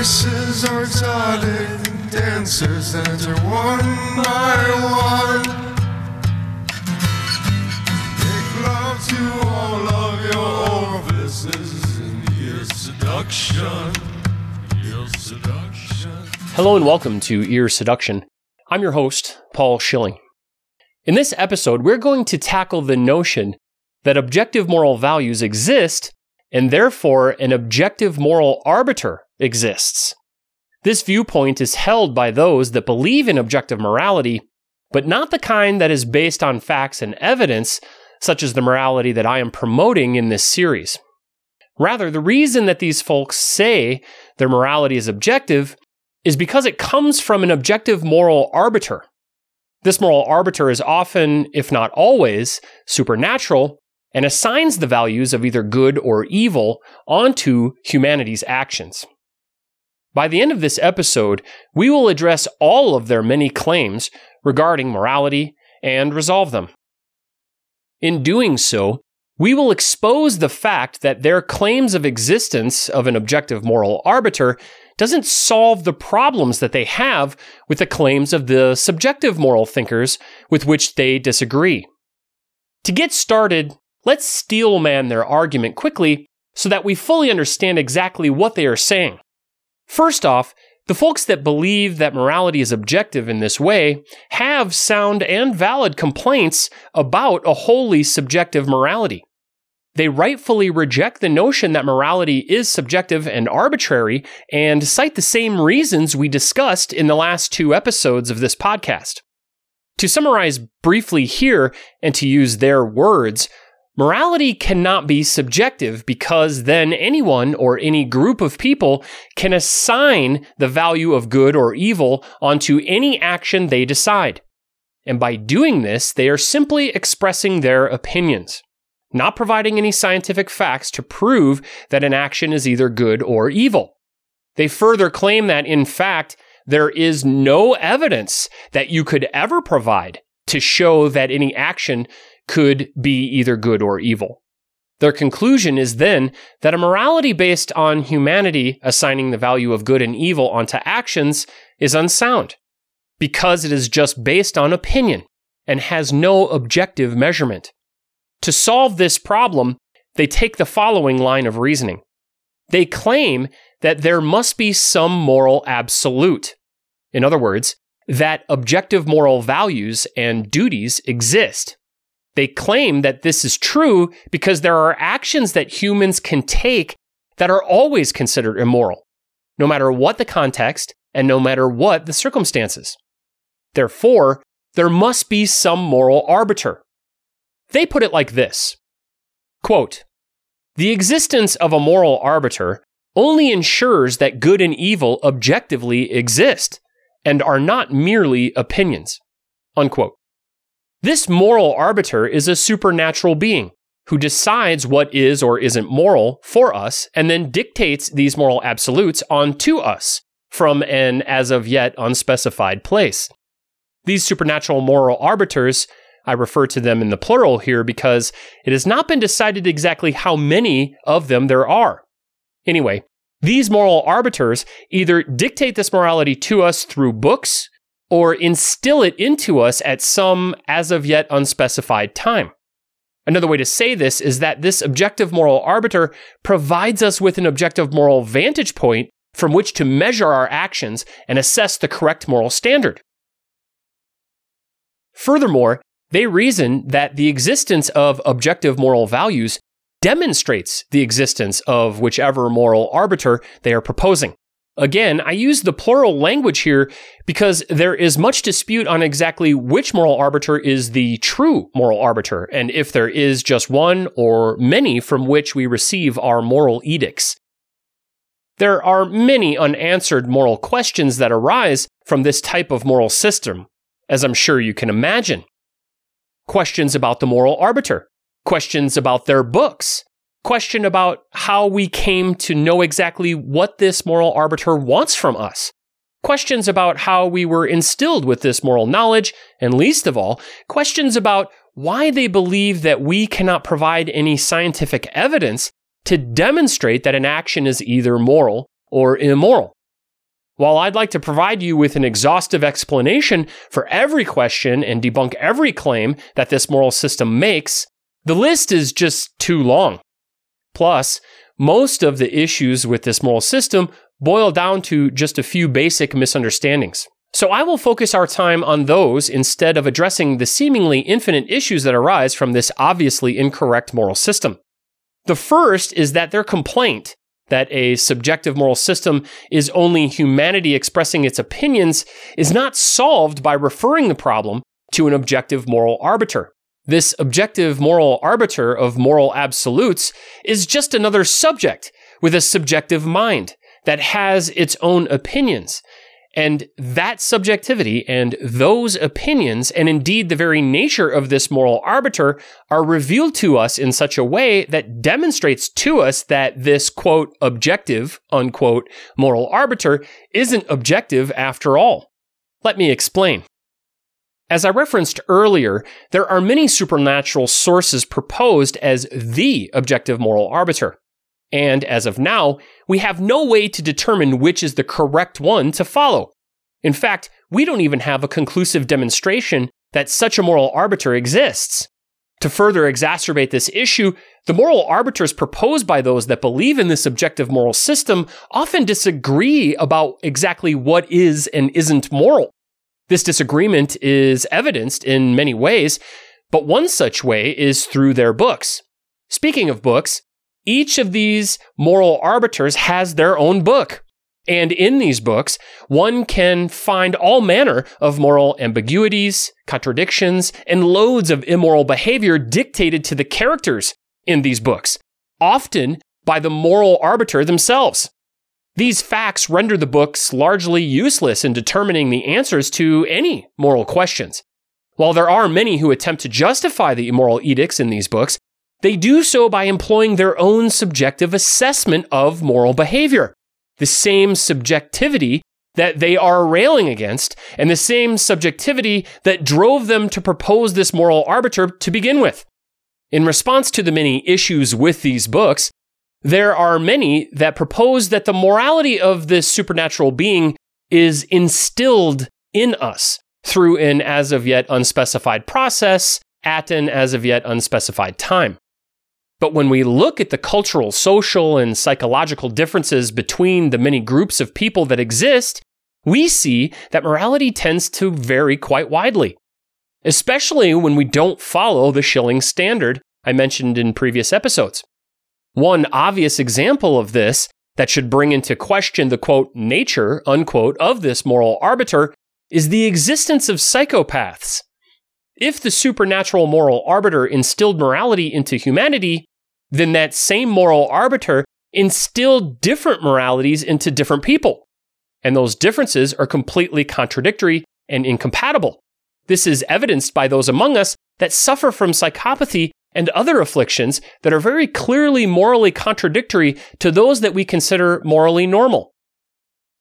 voices are exotic dancers enter one by one. Make love to all of your orifices in seduction. Seduction. Hello and welcome to Ear Seduction. I'm your host, Paul Schilling. In this episode, we're going to tackle the notion that objective moral values exist and therefore an objective moral arbiter exists. This viewpoint is held by those that believe in objective morality, but not the kind that is based on facts and evidence, such as the morality that I am promoting in this series. Rather, the reason that these folks say their morality is objective is because it comes from an objective moral arbiter. This moral arbiter is often, if not always, supernatural and assigns the values of either good or evil onto humanity's actions. By the end of this episode, we will address all of their many claims regarding morality and resolve them. In doing so, we will expose the fact that their claims of existence of an objective moral arbiter doesn't solve the problems that they have with the claims of the subjective moral thinkers with which they disagree. To get started, let's steelman their argument quickly so that we fully understand exactly what they are saying. First off, the folks that believe that morality is objective in this way have sound and valid complaints about a wholly subjective morality. They rightfully reject the notion that morality is subjective and arbitrary and cite the same reasons we discussed in the last two episodes of this podcast. To summarize briefly here and to use their words, Morality cannot be subjective because then anyone or any group of people can assign the value of good or evil onto any action they decide. And by doing this, they are simply expressing their opinions, not providing any scientific facts to prove that an action is either good or evil. They further claim that, in fact, there is no evidence that you could ever provide to show that any action could be either good or evil. Their conclusion is then that a morality based on humanity assigning the value of good and evil onto actions is unsound because it is just based on opinion and has no objective measurement. To solve this problem, they take the following line of reasoning. They claim that there must be some moral absolute. In other words, that objective moral values and duties exist they claim that this is true because there are actions that humans can take that are always considered immoral, no matter what the context and no matter what the circumstances. Therefore, there must be some moral arbiter. They put it like this quote, The existence of a moral arbiter only ensures that good and evil objectively exist and are not merely opinions. Unquote. This moral arbiter is a supernatural being who decides what is or isn't moral for us and then dictates these moral absolutes onto us from an as of yet unspecified place. These supernatural moral arbiters, I refer to them in the plural here because it has not been decided exactly how many of them there are. Anyway, these moral arbiters either dictate this morality to us through books, or instill it into us at some as of yet unspecified time. Another way to say this is that this objective moral arbiter provides us with an objective moral vantage point from which to measure our actions and assess the correct moral standard. Furthermore, they reason that the existence of objective moral values demonstrates the existence of whichever moral arbiter they are proposing. Again, I use the plural language here because there is much dispute on exactly which moral arbiter is the true moral arbiter, and if there is just one or many from which we receive our moral edicts. There are many unanswered moral questions that arise from this type of moral system, as I'm sure you can imagine. Questions about the moral arbiter, questions about their books, question about how we came to know exactly what this moral arbiter wants from us. Questions about how we were instilled with this moral knowledge, and least of all, questions about why they believe that we cannot provide any scientific evidence to demonstrate that an action is either moral or immoral. While I'd like to provide you with an exhaustive explanation for every question and debunk every claim that this moral system makes, the list is just too long. Plus, most of the issues with this moral system boil down to just a few basic misunderstandings. So I will focus our time on those instead of addressing the seemingly infinite issues that arise from this obviously incorrect moral system. The first is that their complaint that a subjective moral system is only humanity expressing its opinions is not solved by referring the problem to an objective moral arbiter. This objective moral arbiter of moral absolutes is just another subject with a subjective mind that has its own opinions and that subjectivity and those opinions, and indeed the very nature of this moral arbiter, are revealed to us in such a way that demonstrates to us that this quote, objective, unquote, moral arbiter isn't objective after all. Let me explain. As I referenced earlier, there are many supernatural sources proposed as the objective moral arbiter. And as of now, we have no way to determine which is the correct one to follow. In fact, we don't even have a conclusive demonstration that such a moral arbiter exists. To further exacerbate this issue, the moral arbiters proposed by those that believe in this objective moral system often disagree about exactly what is and isn't moral. This disagreement is evidenced in many ways, but one such way is through their books. Speaking of books, each of these moral arbiters has their own book. And in these books, one can find all manner of moral ambiguities, contradictions, and loads of immoral behavior dictated to the characters in these books, often by the moral arbiter themselves. These facts render the books largely useless in determining the answers to any moral questions. While there are many who attempt to justify the immoral edicts in these books, they do so by employing their own subjective assessment of moral behavior, the same subjectivity that they are railing against, and the same subjectivity that drove them to propose this moral arbiter to begin with. In response to the many issues with these books, there are many that propose that the morality of this supernatural being is instilled in us through an as of yet unspecified process at an as of yet unspecified time. But when we look at the cultural, social, and psychological differences between the many groups of people that exist, we see that morality tends to vary quite widely, especially when we don't follow the Schilling standard I mentioned in previous episodes. One obvious example of this that should bring into question the quote nature unquote of this moral arbiter is the existence of psychopaths. If the supernatural moral arbiter instilled morality into humanity, then that same moral arbiter instilled different moralities into different people. And those differences are completely contradictory and incompatible. This is evidenced by those among us that suffer from psychopathy and other afflictions that are very clearly morally contradictory to those that we consider morally normal.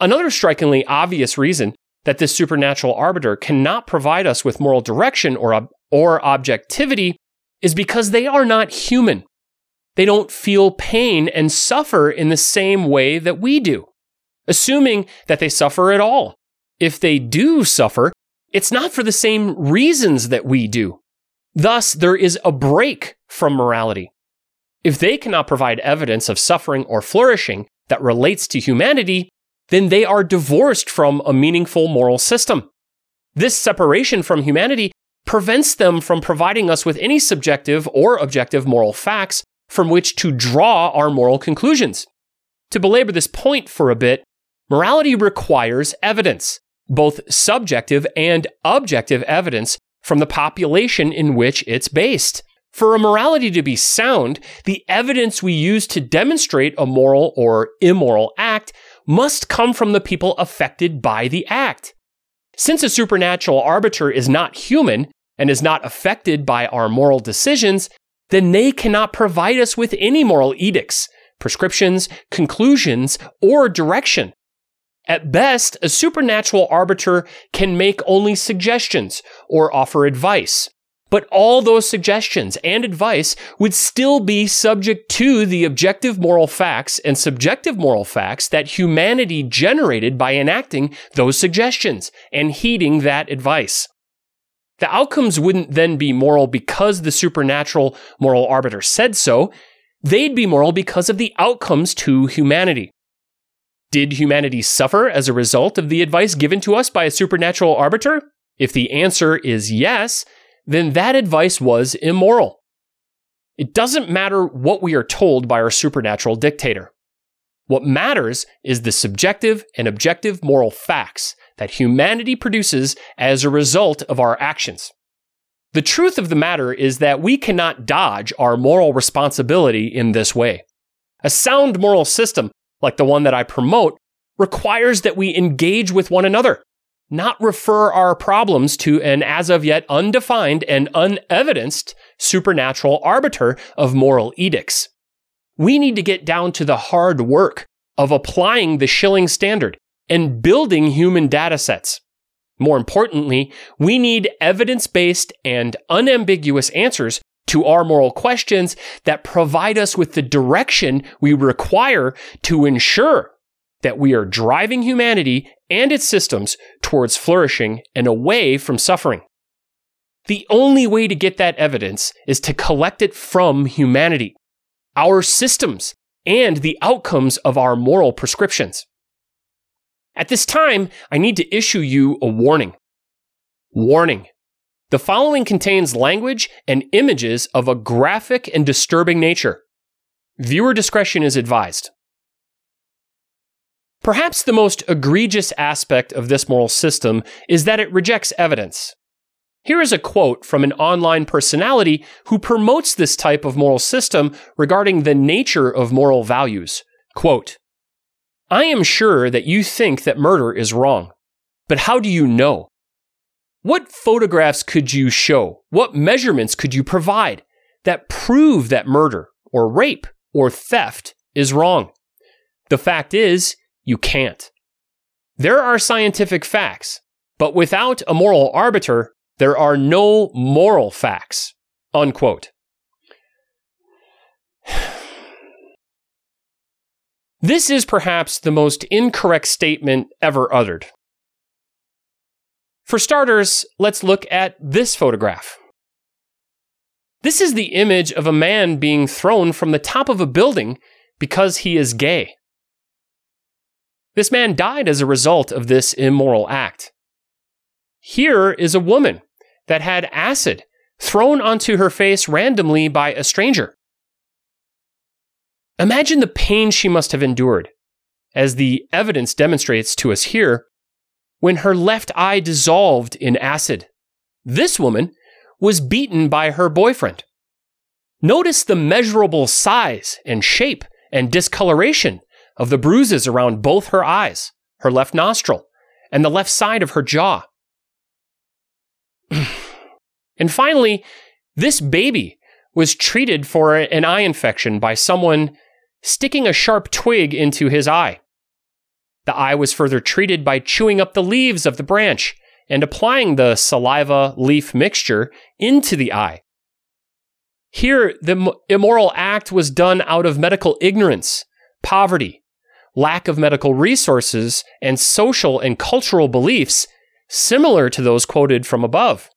Another strikingly obvious reason that this supernatural arbiter cannot provide us with moral direction or, ob- or objectivity is because they are not human. They don't feel pain and suffer in the same way that we do, assuming that they suffer at all. If they do suffer, it's not for the same reasons that we do. Thus, there is a break from morality. If they cannot provide evidence of suffering or flourishing that relates to humanity, then they are divorced from a meaningful moral system. This separation from humanity prevents them from providing us with any subjective or objective moral facts from which to draw our moral conclusions. To belabor this point for a bit, morality requires evidence, both subjective and objective evidence from the population in which it's based. For a morality to be sound, the evidence we use to demonstrate a moral or immoral act must come from the people affected by the act. Since a supernatural arbiter is not human and is not affected by our moral decisions, then they cannot provide us with any moral edicts, prescriptions, conclusions, or direction. At best, a supernatural arbiter can make only suggestions or offer advice. But all those suggestions and advice would still be subject to the objective moral facts and subjective moral facts that humanity generated by enacting those suggestions and heeding that advice. The outcomes wouldn't then be moral because the supernatural moral arbiter said so. They'd be moral because of the outcomes to humanity. Did humanity suffer as a result of the advice given to us by a supernatural arbiter? If the answer is yes, then that advice was immoral. It doesn't matter what we are told by our supernatural dictator. What matters is the subjective and objective moral facts that humanity produces as a result of our actions. The truth of the matter is that we cannot dodge our moral responsibility in this way. A sound moral system, like the one that I promote, requires that we engage with one another not refer our problems to an as of yet undefined and unevidenced supernatural arbiter of moral edicts. We need to get down to the hard work of applying the Schilling standard and building human data sets. More importantly, we need evidence based and unambiguous answers to our moral questions that provide us with the direction we require to ensure that we are driving humanity and its systems towards flourishing and away from suffering. The only way to get that evidence is to collect it from humanity, our systems, and the outcomes of our moral prescriptions. At this time, I need to issue you a warning. Warning. The following contains language and images of a graphic and disturbing nature. Viewer discretion is advised. Perhaps the most egregious aspect of this moral system is that it rejects evidence. Here is a quote from an online personality who promotes this type of moral system regarding the nature of moral values. Quote, I am sure that you think that murder is wrong, but how do you know? What photographs could you show? What measurements could you provide that prove that murder or rape or theft is wrong? The fact is, you can't. There are scientific facts, but without a moral arbiter, there are no moral facts. Unquote. This is perhaps the most incorrect statement ever uttered. For starters, let's look at this photograph. This is the image of a man being thrown from the top of a building because he is gay. This man died as a result of this immoral act. Here is a woman that had acid thrown onto her face randomly by a stranger. Imagine the pain she must have endured, as the evidence demonstrates to us here, when her left eye dissolved in acid. This woman was beaten by her boyfriend. Notice the measurable size and shape and discoloration of the bruises around both her eyes, her left nostril, and the left side of her jaw. and finally, this baby was treated for an eye infection by someone sticking a sharp twig into his eye. The eye was further treated by chewing up the leaves of the branch and applying the saliva leaf mixture into the eye. Here, the immoral act was done out of medical ignorance, poverty, lack of medical resources, and social and cultural beliefs similar to those quoted from above.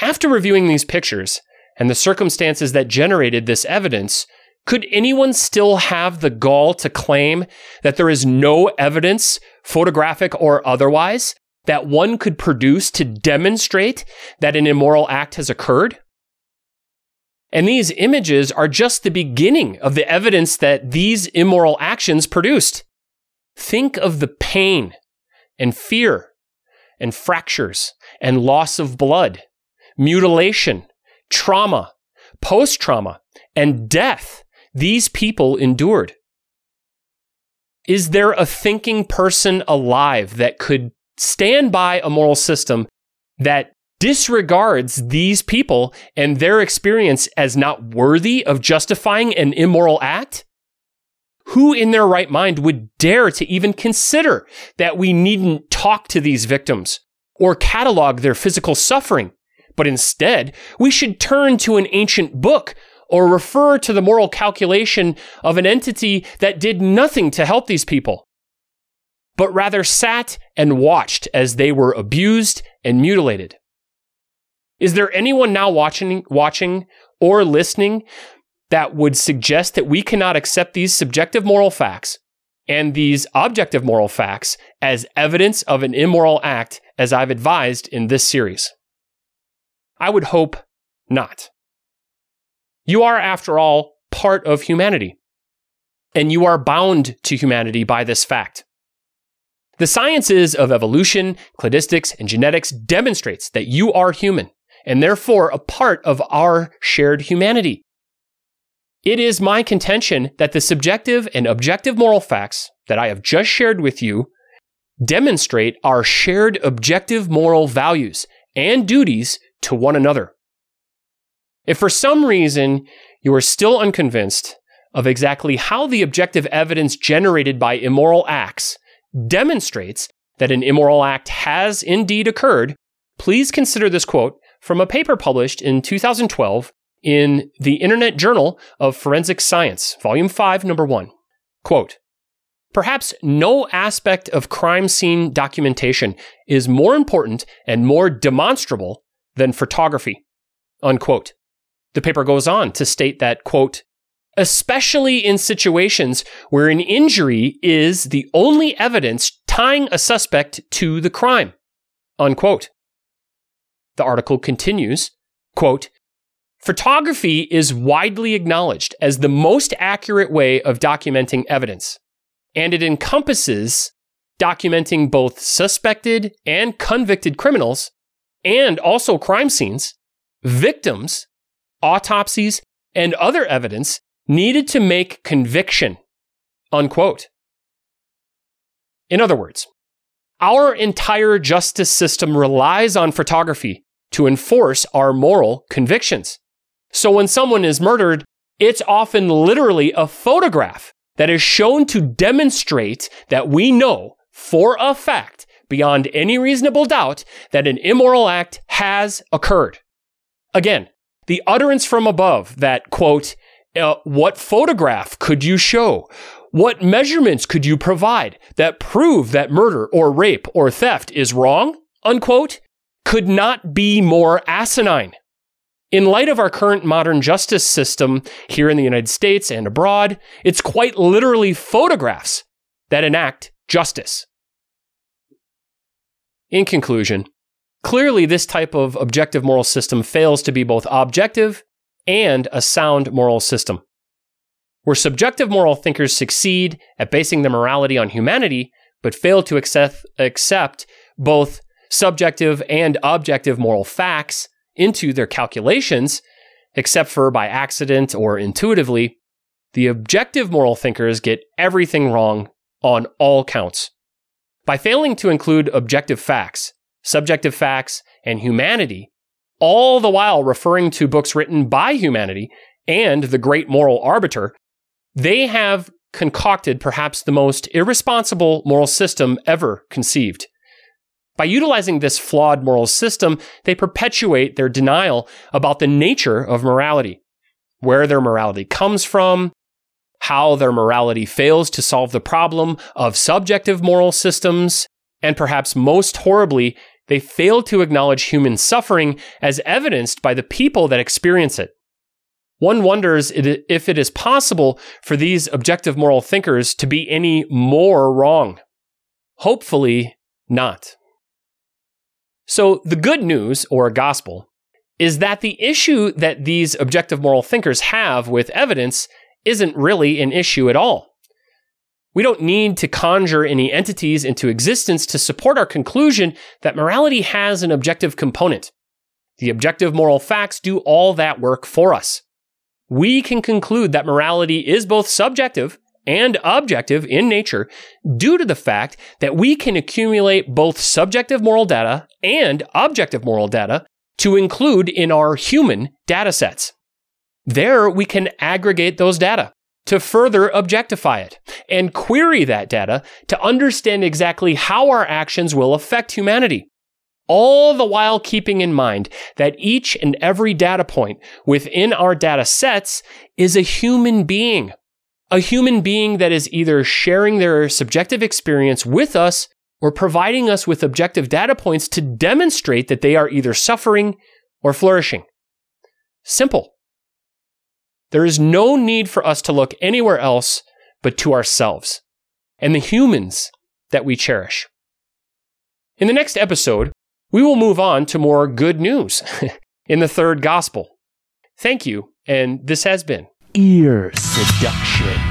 After reviewing these pictures and the circumstances that generated this evidence, could anyone still have the gall to claim that there is no evidence, photographic or otherwise, that one could produce to demonstrate that an immoral act has occurred? And these images are just the beginning of the evidence that these immoral actions produced. Think of the pain and fear and fractures and loss of blood, mutilation, trauma, post trauma, and death these people endured. Is there a thinking person alive that could stand by a moral system that disregards these people and their experience as not worthy of justifying an immoral act? Who in their right mind would dare to even consider that we needn't talk to these victims or catalog their physical suffering But instead, we should turn to an ancient book or refer to the moral calculation of an entity that did nothing to help these people, but rather sat and watched as they were abused and mutilated. Is there anyone now watching, watching or listening that would suggest that we cannot accept these subjective moral facts and these objective moral facts as evidence of an immoral act, as I've advised in this series? I would hope not. You are, after all, part of humanity, and you are bound to humanity by this fact. The sciences of evolution, cladistics, and genetics demonstrates that you are human and therefore a part of our shared humanity. It is my contention that the subjective and objective moral facts that I have just shared with you demonstrate our shared objective moral values and duties to one another. If for some reason you are still unconvinced of exactly how the objective evidence generated by immoral acts demonstrates that an immoral act has indeed occurred, please consider this quote from a paper published in 2012 in the Internet Journal of Forensic Science, Volume 5, Number 1. Quote, Perhaps no aspect of crime scene documentation is more important and more demonstrable than photography. Unquote. The paper goes on to state that, quote, especially in situations where an injury is the only evidence tying a suspect to the crime. Unquote. The article continues, quote, Photography is widely acknowledged as the most accurate way of documenting evidence, and it encompasses documenting both suspected and convicted criminals, and also crime scenes, victims, autopsies, and other evidence needed to make conviction. Unquote. In other words, our entire justice system relies on photography to enforce our moral convictions. So when someone is murdered, it's often literally a photograph that is shown to demonstrate that we know for a fact, beyond any reasonable doubt, that an immoral act has occurred. Again, the utterance from above that, quote, uh, what photograph could you show? What measurements could you provide that prove that murder or rape or theft is wrong? Unquote, could not be more asinine. In light of our current modern justice system here in the United States and abroad, it's quite literally photographs that enact justice. In conclusion, clearly this type of objective moral system fails to be both objective and a sound moral system. Where subjective moral thinkers succeed at basing their morality on humanity, but fail to accept, accept both subjective and objective moral facts into their calculations, except for by accident or intuitively, the objective moral thinkers get everything wrong on all counts. By failing to include objective facts, subjective facts, and humanity, all the while referring to books written by humanity and the great moral arbiter, they have concocted perhaps the most irresponsible moral system ever conceived. By utilizing this flawed moral system, they perpetuate their denial about the nature of morality, where their morality comes from, how their morality fails to solve the problem of subjective moral systems, and perhaps most horribly, they fail to acknowledge human suffering as evidenced by the people that experience it. One wonders if it is possible for these objective moral thinkers to be any more wrong. Hopefully not. So, the good news, or gospel, is that the issue that these objective moral thinkers have with evidence isn't really an issue at all. We don't need to conjure any entities into existence to support our conclusion that morality has an objective component. The objective moral facts do all that work for us. We can conclude that morality is both subjective and objective in nature due to the fact that we can accumulate both subjective moral data and objective moral data to include in our human data sets. There, we can aggregate those data to further objectify it and query that data to understand exactly how our actions will affect humanity. all the while keeping in mind that each and every data point within our data sets is a human being. A human being that is either sharing their subjective experience with us or providing us with objective data points to demonstrate that they are either suffering or flourishing. Simple. There is no need for us to look anywhere else but to ourselves and the humans that we cherish. In the next episode, we will move on to more good news in the third gospel. Thank you, and this has been Ear Seduction.